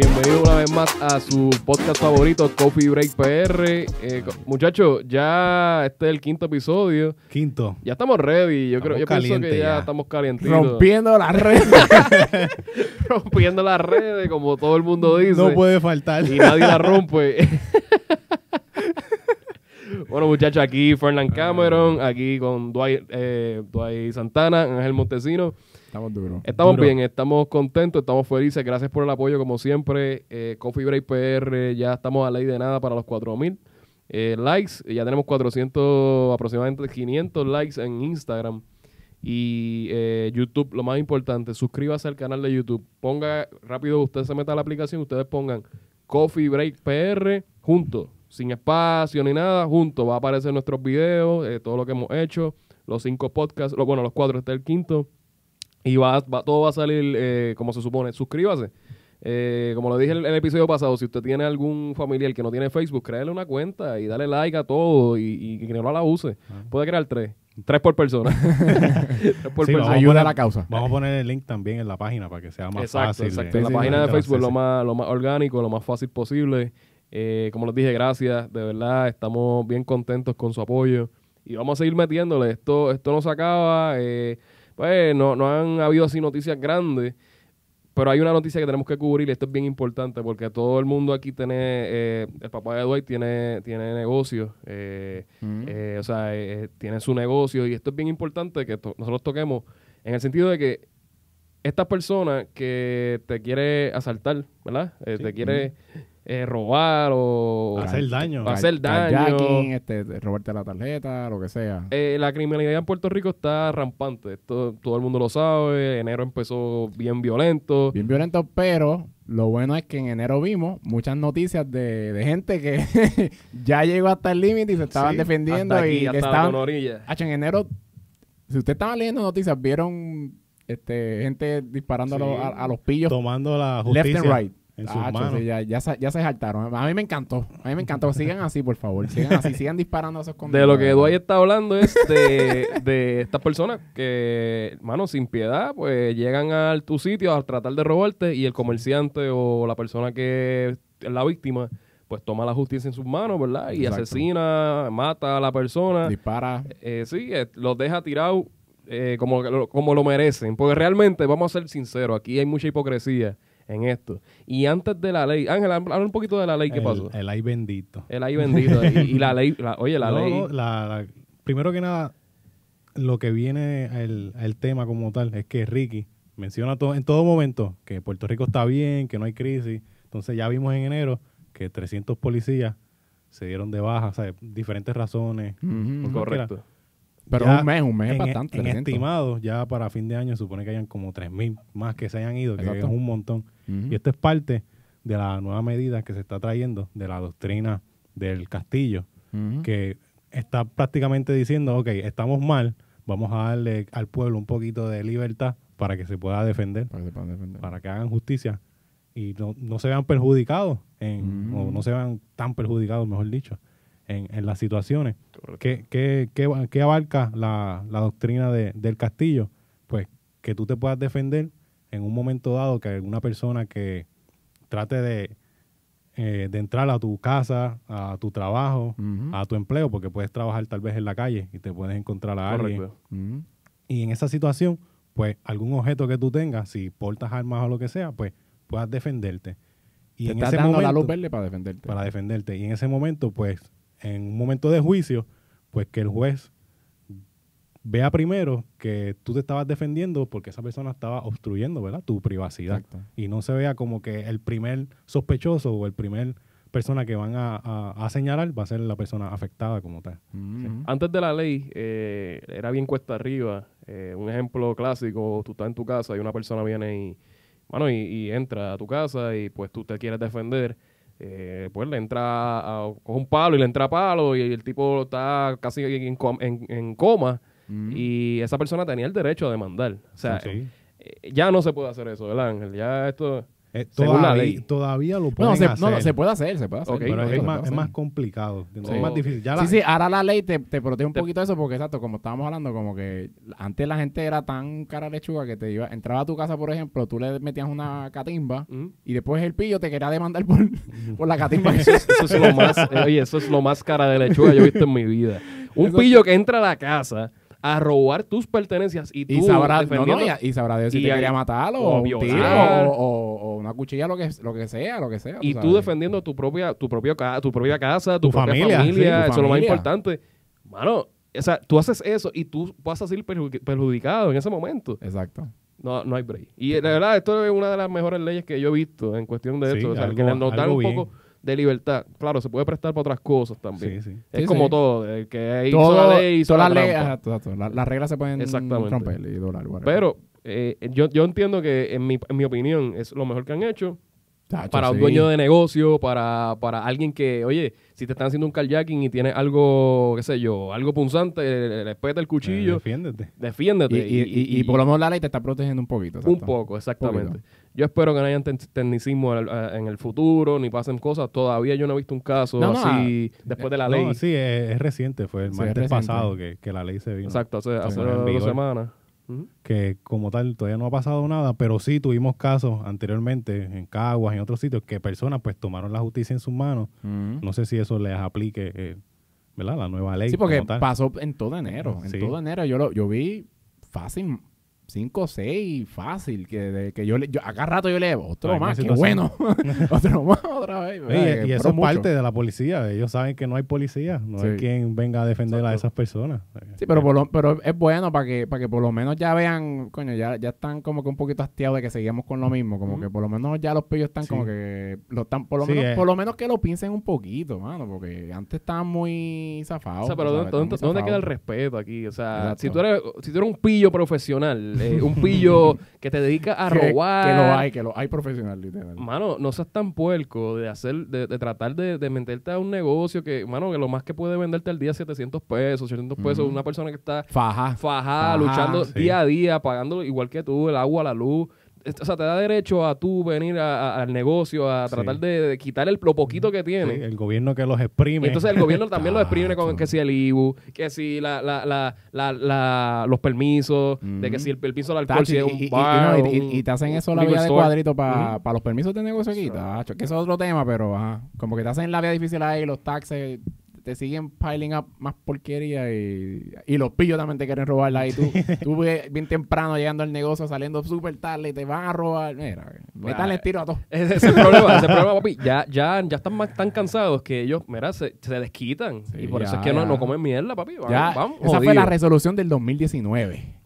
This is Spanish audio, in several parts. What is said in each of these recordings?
bienvenido una vez más a su podcast favorito, Coffee Break PR. Eh, muchachos, ya este es el quinto episodio. Quinto. Ya estamos ready. Yo creo, yo pienso que ya, ya. estamos calientitos. Rompiendo la red. Rompiendo las redes, como todo el mundo dice. No puede faltar. y nadie la rompe. bueno, muchachos, aquí Fernán Cameron, aquí con Dwight, eh, Dwight Santana, Ángel Montesino. Estamos duros. Estamos Duro. bien, estamos contentos, estamos felices. Gracias por el apoyo, como siempre. Eh, Coffee Break PR, ya estamos a ley de nada para los 4000 eh, likes. Ya tenemos 400, aproximadamente 500 likes en Instagram. Y eh, YouTube, lo más importante, suscríbase al canal de YouTube. Ponga rápido, usted se meta a la aplicación, ustedes pongan Coffee Break PR juntos, sin espacio ni nada, juntos. Va a aparecer nuestros videos, eh, todo lo que hemos hecho, los cinco podcasts, lo- bueno, los cuatro, este es el quinto. Y va, va- todo va a salir eh, como se supone. Suscríbase. Eh, como lo dije en el, el episodio pasado, si usted tiene algún familiar que no tiene Facebook, créele una cuenta y dale like a todo y, y que no la use. Puede crear tres. Tres por persona. tres por Sí, persona. vamos a Ayuda a poner- la causa. Vamos a poner el link también en la página para que sea más exacto, fácil. exacto. En la Sí, página de de Facebook lo más, lo más orgánico, lo más fácil posible. Eh, como les dije, gracias. De verdad, estamos bien contentos con su apoyo. Y vamos a seguir metiéndole. Esto, esto no se acaba. eh, pues no, no han habido así noticias grandes. Pero hay una noticia que tenemos que cubrir y esto es bien importante porque todo el mundo aquí tiene, eh, el papá de Dwight tiene, tiene negocio, eh, Mm. eh, o sea, eh, tiene su negocio y esto es bien importante que to- nosotros toquemos en el sentido de que esta persona que te quiere asaltar, ¿verdad? Sí. Te quiere eh, robar o Hacer daño. hacer daño. Este, robarte la tarjeta, lo que sea. Eh, la criminalidad en Puerto Rico está rampante. Esto, todo el mundo lo sabe. Enero empezó bien violento. Bien violento, pero lo bueno es que en enero vimos muchas noticias de, de gente que ya llegó hasta el límite y se estaban Sí, defendiendo hasta aquí, y estaban... orilla. Hacho, en enero, si usted estaba leyendo noticias, vieron este, gente disparando a, los, Sí. a- a los pillos Tomando la left justicia and right. En sus Hacho, manos. sí, ya, ya, se, ya se saltaron. A mí me encantó. A mí me encantó. Sigan así, por favor. Sigan así. Sigan disparando a esos De lo que. Dwight está hablando es de, de estas personas que, mano, sin piedad, pues llegan a tu sitio a tratar de robarte y el comerciante o la persona que es la víctima, pues toma la justicia en sus manos, ¿verdad? Y Exacto. asesina, mata a la persona. Dispara. Eh, sí, eh, los deja tirados eh, como, lo- como lo merecen. Porque realmente, vamos a ser sinceros, aquí hay mucha hipocresía en esto. Y antes de la ley, Ángel, habla un poquito de la ley, ¿qué el, pasó? El ay bendito. El ahí bendito. y, y la ley, la- oye, la No, ley. no, la- la- primero que nada, lo que viene el, el tema como tal es que Ricky menciona to- en todo momento que Puerto Rico está bien, que no hay crisis. Entonces ya vimos en enero que 300 policías se dieron de baja, o sea, diferentes razones. Correcto. Pero Ya un mes, un mes es en, bastante. En 300. estimados, ya para fin de año supone que hayan como 3.000 más que se hayan ido, que Exacto. es un montón. Y esto es parte de la nueva medida que se está trayendo de la doctrina del castillo, que está prácticamente diciendo, ok, estamos mal, vamos a darle al pueblo un poquito de libertad para que se pueda defender, Para que defender. para que hagan justicia y no, no se vean perjudicados, en, o no se vean tan perjudicados, mejor dicho, en, en las situaciones. ¿Qué, qué, qué, qué abarca la, la doctrina de- del castillo? Pues que tú te puedas defender en un momento dado que alguna persona que trate de, eh, de entrar a tu casa, a tu trabajo, a tu empleo, porque puedes trabajar tal vez en la calle y te puedes encontrar a alguien. Y en esa situación, pues algún objeto que tú tengas, si portas armas o lo que sea, pues puedas defenderte. Y Te en estás ese dando la momento, luz verde para defenderte. para defenderte. Y en ese momento, pues, en un momento de juicio, pues que el juez vea primero que tú te estabas defendiendo porque esa persona estaba obstruyendo, ¿verdad? Tu privacidad. Exacto. Y no se vea como que el primer sospechoso o el primer persona que van a, a- a señalar va a ser la persona afectada como tal. Ujú. Antes de la ley, eh, era bien cuesta arriba. Eh, un ejemplo clásico, tú estás en tu casa y una persona viene y, bueno, y, y entra a tu casa y pues tú te quieres defender. Eh, pues le entra a, coge un palo y le entra a palo y el tipo está casi en, en- en coma Ujú. y esa persona tenía el derecho a demandar. O sea, Sí. eh, ya no se puede hacer eso, ¿verdad, Ángel? Ya esto... Eh, Según la todavía, ley. todavía lo No, pueden se, hacer. no, no, se puede hacer, se puede hacer. Pero es, más, es más complicado. Sí. Es más difícil. Ya Sí, la- sí, ahora la ley te, te protege un Te- poquito de eso porque, exacto, como estábamos hablando, como que antes la gente era tan cara lechuga que te iba, entraba a tu casa, por ejemplo, tú le metías una catimba y después el pillo te quería demandar por, por la catimba. Eso es, eso es lo más, eh, oye, eso es lo más cara de lechuga que yo he visto en mi vida. Un Eso- pillo que entra a la casa a robar tus pertenencias y tú y sabrá, no, y, y sabrá Dios si y te quería matar o, un violar. tiro o, una cuchilla, lo que, lo que sea, lo que sea. y tú sabes. defendiendo tu propia, tu propio tu propia casa, tu, Tu propia familia, familia, sí, tu eso es lo más familia. importante. Mano, o sea, tú haces eso y tú vas a ser perju- perjudicado en ese momento. Exacto. No, no hay break. Y de verdad, esto es una de las mejores leyes que yo he visto en cuestión de Sí, esto. O sea, algo- que nos dan un poco de libertad. Claro, se puede prestar para otras cosas también. Sí, sí. Es Sí, como sí. todo, el que hizo Todo- la ley hizo todas la. La- las reglas se pueden romper y doblar. whatever. Pero eh, yo, yo entiendo que, en mi, en mi opinión, es lo mejor que han hecho Tacho, para un sí. dueño de negocio, para, para alguien que, oye, si te están haciendo un carjacking y tienes algo, qué sé yo, algo punzante, le, peta el Eh, cuchillo, defiéndete. defiéndete. Y, y, y- y por lo menos la ley te está protegiendo un poquito. Un poco, exactamente. Poquito. Yo espero que no hayan ten- tecnicismo en el futuro, ni pasen cosas. Todavía yo no he visto un caso No, no, así después de la ley. No, sí, es, es reciente. Fue el Sí, es martes pasado que, que la ley se vino. Exacto, hace, hace dos semanas. Que como tal todavía no ha pasado nada, pero sí tuvimos casos anteriormente en Caguas, en otros sitios, que personas pues tomaron la justicia en sus manos. No sé si eso les aplique, eh, ¿verdad? La nueva ley. Sí, porque como tal. pasó en todo enero. En Sí. todo enero yo lo yo vi fácil, 5 o 6, fácil. Que, de- que yo, le- yo acá rato yo le otro más, qué bueno. otro más, otra vez. Y eso es parte de la policía. Ellos saben que no hay policía. No hay quien venga a defender a esas personas. Sí, pero, por lo- pero es bueno para que, para que por lo menos ya vean, coño, ya, ya están como que un poquito hastiados de que seguimos con lo mismo. Como que por lo menos ya los pillos están Sí. como que lo están, por lo Sí, menos, eh. por lo menos que lo piensen un poquito, mano, porque antes estaban muy zafados. O sea, pero. ¿dónde, queda el respeto aquí? O sea, Exacto. si tú, eres, si tú eres un pillo profesional, eh, un pillo que te dedica a robar. Que, lo hay, que lo hay profesional, literal. Mano, no seas tan puerco de hacer, de, de tratar de, de meterte a un negocio que, mano, que lo más que puede venderte al día es 700 pesos, 800 pesos, una persona que está Faja. Ajá, luchando sí. día a día, pagando igual que tú, el agua, la luz. O sea, te da derecho a tú venir a- a- al negocio a Sí. tratar de, de quitar el, lo poquito que Sí, tiene. el gobierno que los exprime. Y entonces el gobierno también lo exprime con que si el IBU, que si la, la, la, la, la- los permisos, de que si el permiso del alcohol, Tacho, si es un y- y bar, no, y- y- un- y te hacen eso la vía de cuadrito para Ujú. los permisos de negocio aquí, tacho, que eso es otro tema, pero ajá, como que te hacen la vía difícil ahí, los taxes te siguen piling up más porquería y, y los pillos también te quieren robarla y tú, tú bien temprano llegando al negocio, saliendo súper tarde y te van a robar. Mira, métanle tiro a todos. Ese es el problema, ese es el problema, papi. Ya, ya, ya están más, tan cansados que ellos, mira, se, se desquitan. Sí, y por eso es que no, no comen mierda, papi. Vamos, Ya, vamos, esa fue la resolución del 2019.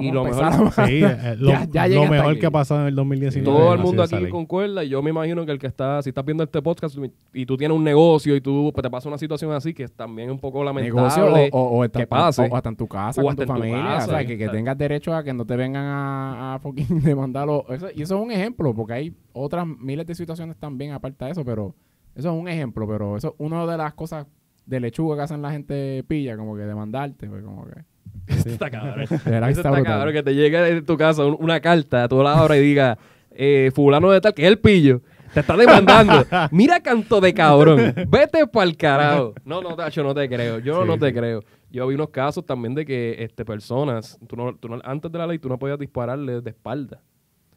Y lo mejor- Sí, eh, lo, Ya- ya lo llegué hasta mejor aquí. que ha pasado en el 2019. Todo el mundo aquí concuerda y yo me imagino que el que está, si estás viendo este podcast y tú tienes un negocio y tú pues, te pasa una situación así que es también un poco lamentable. negocio o, o, o está- que pase. o hasta en tu casa O con hasta tu familia. casa, o sea, que, tengas derecho a que no te vengan a, a fucking demandarlo. Eso, y eso es un ejemplo, porque hay otras miles de situaciones también aparte de eso, pero eso es un ejemplo, pero eso es una de las cosas de lechuga que hacen la gente pilla, como que demandarte, pues como que... está cabrón. está cabrón que te llegue de tu casa un- una carta, tú la abras y diga, eh, fulano de tal, que es el pillo, te está demandando. Mira canto de cabrón, vete pa'l carajo. No, no, Tacho, no te creo, yo Sí, no te sí. creo. Yo vi unos casos también de que este, personas, tú no, tú no- antes de la ley tú no podías dispararle de espalda.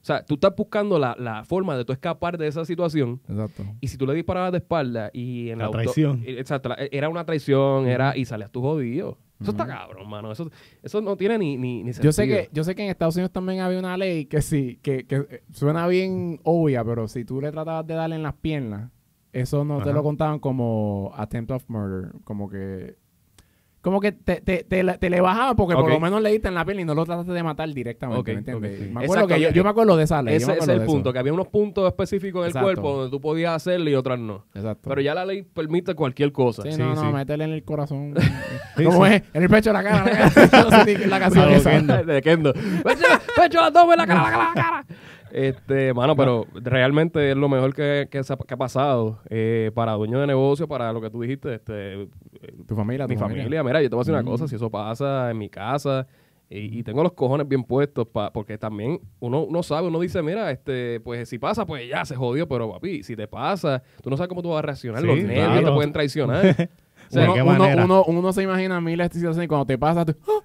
O sea, tú estás buscando la, la forma de tú escapar de esa situación Exacto. y si tú le disparabas de espalda y en La auto- traición. exacto, la- era una traición, era y salías tú jodido. Eso está cabrón, mano. Eso, eso no tiene ni, ni, ni Yo sé, sentido. que, yo sé que en Estados Unidos también había una ley que sí, que, que eh, suena bien obvia, pero si tú le tratabas de darle en las piernas, eso no te lo contaban como attempt of murder, como que como que te, te, te, te le bajaba porque por lo menos le diste en la pierna y no lo trataste de matar directamente, Ok, ¿me entiendes? ok, sí. Me acuerdo que Exacto, yo, yo me acuerdo de esa ley. Ese es el eso. punto, que había unos puntos específicos en el cuerpo donde tú podías hacerlo y otras no. Exacto. Pero ya la ley permite cualquier cosa. Sí, Sí, no, no, métele en el corazón. ¿Cómo es? En el pecho de la cara. la cara. La canción esa. De Kendo. Pecho, pecho, la toma en la cara, la cara, la cara. Este, mano, pero realmente es lo mejor que, que, se ha, que ha pasado eh, para dueños de negocio, para lo que tú dijiste, este, Tu familia, tu mi familia. Mira, yo te voy a decir una Mm. cosa, si eso pasa en mi casa, Y, y tengo los cojones bien puestos, pa, porque también uno, uno sabe, uno dice, mira, este, pues si pasa, pues ya se jodió, pero papi, si te pasa, tú no sabes cómo tú vas a reaccionar, Sí, los nervios claro. te pueden traicionar. O sea, ¿De uno, uno- uno- uno se imagina miles de situaciones y cuando te pasa, tú, ¡ah!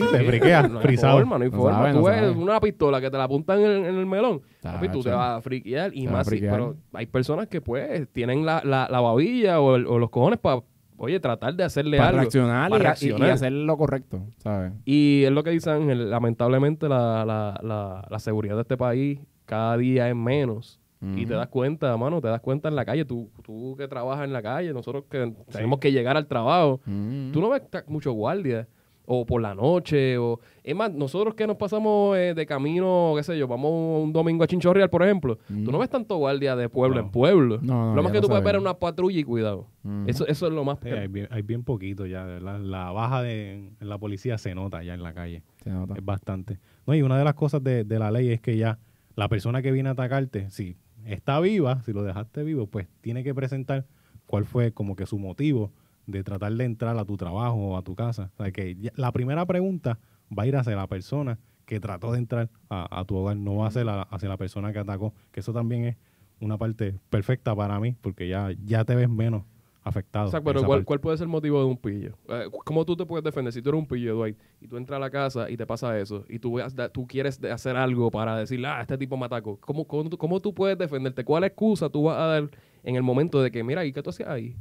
Sí, te friqueas, no frisado. forma, no hay No forma. sabe, tú no ves sabe. una pistola que te la apuntan en, el- en el melón, papi, tú te vas a friquear y Te más, friquear. pero hay personas que pues tienen la, la, la babilla o, el- o los cojones para, oye, tratar de hacerle para algo. reaccionar, para y- reaccionar. Y, hacer lo correcto, ¿sabes? Y es lo que dice Ángel, lamentablemente la, la, la, la seguridad de este país cada día es menos. Y te das cuenta, mano, te das cuenta en la calle, tú, tú que trabajas en la calle, nosotros que tenemos que llegar al trabajo, tú no ves ta- mucho guardia, o por la noche, o... Es más, nosotros que nos pasamos eh, de camino, qué sé yo, vamos un domingo a Chinchorreal, por ejemplo, tú no ves tanto guardia de pueblo No. en pueblo. No, no, lo más que tú puedes ve. ver es una patrulla y cuidado. Mm. Eso, eso es lo más... Sí, hay, bien, hay bien poquito ya, ¿verdad? La baja de, la policía se nota ya en la calle. Se nota. Es bastante. No, y una de las cosas de, de la ley es que ya la persona que viene a atacarte, si está viva, si lo dejaste vivo, pues tiene que presentar cuál fue como que su motivo de tratar de entrar a tu trabajo o a tu casa. O sea, que ya- la primera pregunta va a ir hacia la persona que trató de entrar a, a tu hogar, no va a ser hacia la persona que atacó, que eso también es una parte perfecta para mí, porque ya, ya te ves menos afectado. O sea, pero ¿cuál, cuál puede ser el motivo de un pillo? Eh, ¿Cómo tú te puedes defender si tú eres un pillo, Dwight, y tú entras a la casa y te pasa eso, y tú, tú quieres hacer algo para decir, ah, este tipo me atacó? ¿Cómo, cómo, cómo tú puedes defenderte? ¿Cuál excusa tú vas a dar en el momento de que, mira, ¿y qué tú hacías ahí?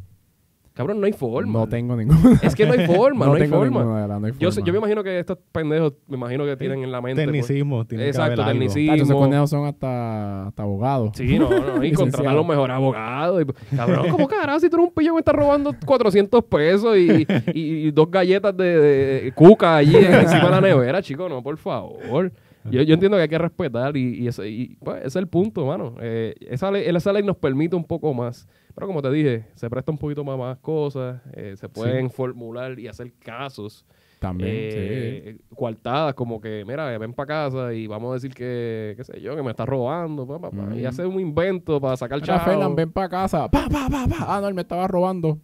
Cabrón, no hay forma. No tengo ninguna. Es que no hay forma, no, hay tengo forma. ninguna de las, no hay Yo, sé- forma. yo me imagino que estos pendejos, me imagino que tienen en la mente... pues, Tecnicismo, tiene Exacto, que tecnicismo. Tacho, esos conejos son hasta, hasta abogados. Sí, no, no, y contratar a los mejores abogados. Y, cabrón, ¿cómo carajo si tú eres un pillo que me estás robando 400 pesos y, y- y dos galletas de, de cuca allí encima de la nevera, chico? No, por favor. Yo, yo entiendo que hay que respetar y, y ese, y, pues, ese es el punto, mano. Eh, esa, ley, esa ley nos permite un poco más. Pero como te dije, se presta un poquito más, más cosas, eh, se pueden formular y hacer casos También, eh, coartadas, como que, mira, ven para casa y vamos a decir que, qué sé yo, que me está robando, pa, pa, pa, y hacer un invento para sacar. Mira, chavo. Fernan, ven para casa. Pa, pa, pa, pa. Ah, no, él me estaba robando.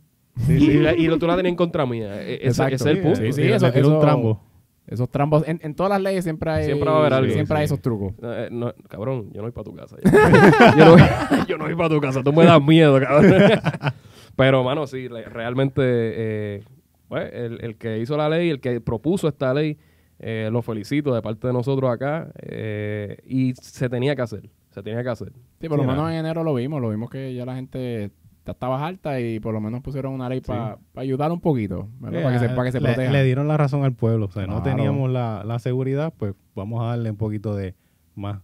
y, la- y lo- tú la tenías en contra mía. E- Ese, Exacto. ese es el punto. Sí, sí, Le eso- tiró un eso- trambo. Esos trambos, en, en todas las leyes siempre hay, Siempre va a haber algo, siempre sí. hay esos trucos. No, eh, no, cabrón, yo no voy para tu casa. yo, no voy, yo no voy para tu casa. Tú me das miedo, cabrón. Pero, mano, sí, realmente, eh, pues, el, el que hizo la ley, el que propuso esta ley, eh, lo felicito de parte de nosotros acá. eh, y se tenía que hacer. Se tenía que hacer. Sí, por lo Sí, menos en enero lo vimos, lo vimos que ya la gente ta- estaba alta y por lo menos pusieron una ley para ayudar un poquito, para que se, para que se le, proteja. le dieron la razón al pueblo. O sea, no teníamos la, la seguridad, pues vamos a darle un poquito de más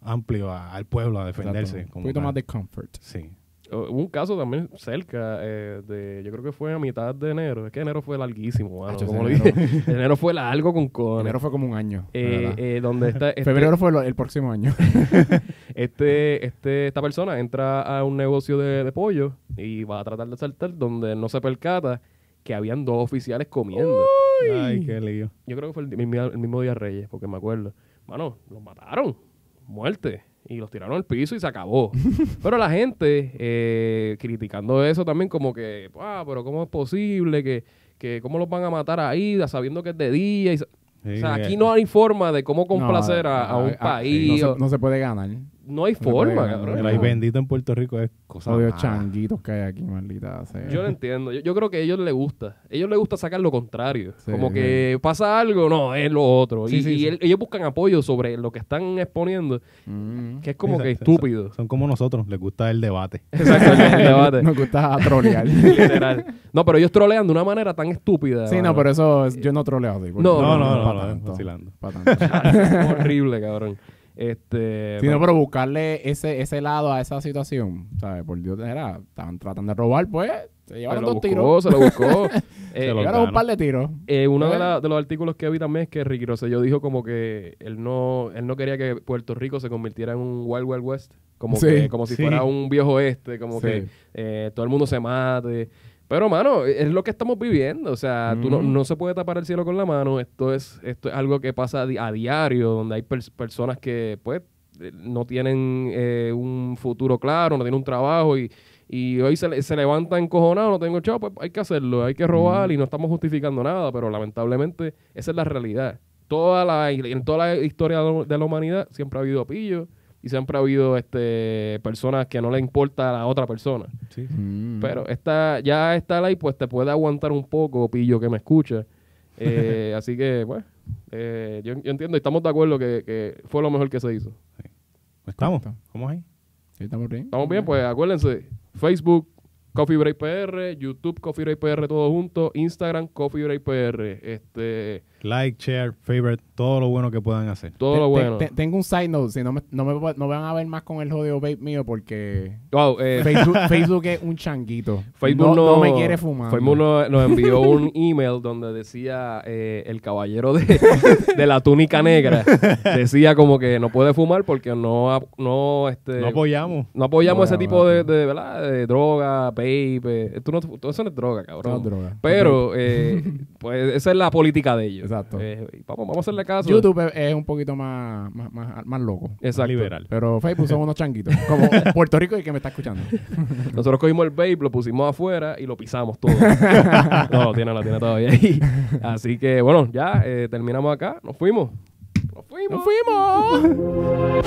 amplio a- al pueblo a defenderse. Como Un poquito tal. más de comfort. Sí. Hubo un caso también cerca eh, de, yo creo que fue a mitad de enero. Es que enero fue larguísimo, mano. Como lo dije. enero fue largo con cojones. Enero fue como un año. Eh, eh, donde está este, Febrero fue lo- el próximo año. este, este, esta persona entra a un negocio de, de pollo y va a tratar de saltar donde no se percata que habían dos oficiales comiendo. Ay, qué lío. Yo creo que fue el, mismo, el mismo día Reyes, porque me acuerdo. Mano, los mataron. Muerte. Y los tiraron al piso y se acabó. pero la gente eh, criticando eso también como que, ah, pero ¿cómo es posible que, que cómo los van a matar ahí sabiendo que es de día? Y, sa- Sí, o sea, eh, aquí no hay forma de cómo complacer No, a, a un ah, país. No o- se, no se puede ganar. No hay forma, cabrón. El ay bendito en Puerto Rico es cosa mala. changuitos que hay aquí, maldita sea. Yo no entiendo. Yo, yo creo que a ellos les gusta. A ellos les gusta sacar lo contrario. Sí, Como sí. que pasa algo, no, es lo otro. Sí, y sí, y sí. el- ellos buscan apoyo sobre lo que están exponiendo, Mm. que es como que son- estúpido. Son como nosotros, les gusta el debate. Exacto, el debate. Nos gusta trolear. Literal. No, pero ellos trolean de una manera tan estúpida. sí, no, pero eso es- yo no troleo así. No, No, no, no, no, no, cabrón. Este. Sí, no, pero buscarle ese, ese lado a esa situación, ¿sabes? Por Dios, era, estaban tratando de robar, pues, se llevaron dos buscó, tiros. se lo buscó. Eh, Se lo Llevaron un par de tiros. Eh, uno de, ¿Eh? la- de los artículos que vi también es que Ricky Rosselló dijo como que él no, él no quería que Puerto Rico se convirtiera en un Wild Wild West, como, Sí, que, como si sí. fuera un viejo oeste, como que eh, todo el mundo se mate. Pero, mano, es lo que estamos viviendo. O sea, tú no, no se puede tapar el cielo con la mano. Esto es, esto es algo que pasa a, di- a diario, donde hay pers- personas que, pues, eh, no tienen eh, un futuro claro, no tienen un trabajo y, y hoy se, se levantan encojonados, no tengo chavo, pues hay que hacerlo, hay que robar y no estamos justificando nada, pero lamentablemente esa es la realidad. toda la, en toda la historia de la humanidad siempre ha habido pillos y siempre ha habido este personas que no le importa a la otra persona. Sí. Mm. Pero esta, ya esta ley pues te puede aguantar un poco, pillo que me escucha. Eh, así que, bueno, eh, yo, yo entiendo y estamos de acuerdo que, que fue lo mejor que se hizo. Pues estamos. ¿Cómo ahí? Sí, estamos bien. Estamos bien, pues acuérdense, Facebook, Coffee Break PR, YouTube, Coffee Break PR todo junto, Instagram, Coffee Break PR, este, Like, share, favorite, todo lo bueno que puedan hacer. todo Te- lo bueno. te- tengo un side note, si no me, no me no van a ver más con el jodido vape mío porque Wow, eh, Facebook, Facebook es un changuito. Facebook no, no, no me quiere fumar. Facebook no- nos envió un email donde decía eh, el caballero de, de la túnica negra decía como que no puede fumar porque no no este No apoyamos. no apoyamos No, ese no, tipo de, de, ¿verdad? de droga, vape, eh, tú no, tú- eso no es droga, cabrón. No es droga. Pero eh, pues esa es la política de ellos. Exacto. Eh, vamos, vamos a hacerle caso. YouTube es, es un poquito más, más, más, más loco. Exacto. liberal. Pero Facebook son unos changuitos. Como Puerto Rico y que me está escuchando. Nosotros cogimos el vape, lo pusimos afuera y lo pisamos todo. no, lo tiene, lo tiene todavía ahí. Así que, bueno, ya eh, terminamos acá. Nos fuimos. Nos fuimos. ¡Nos fuimos!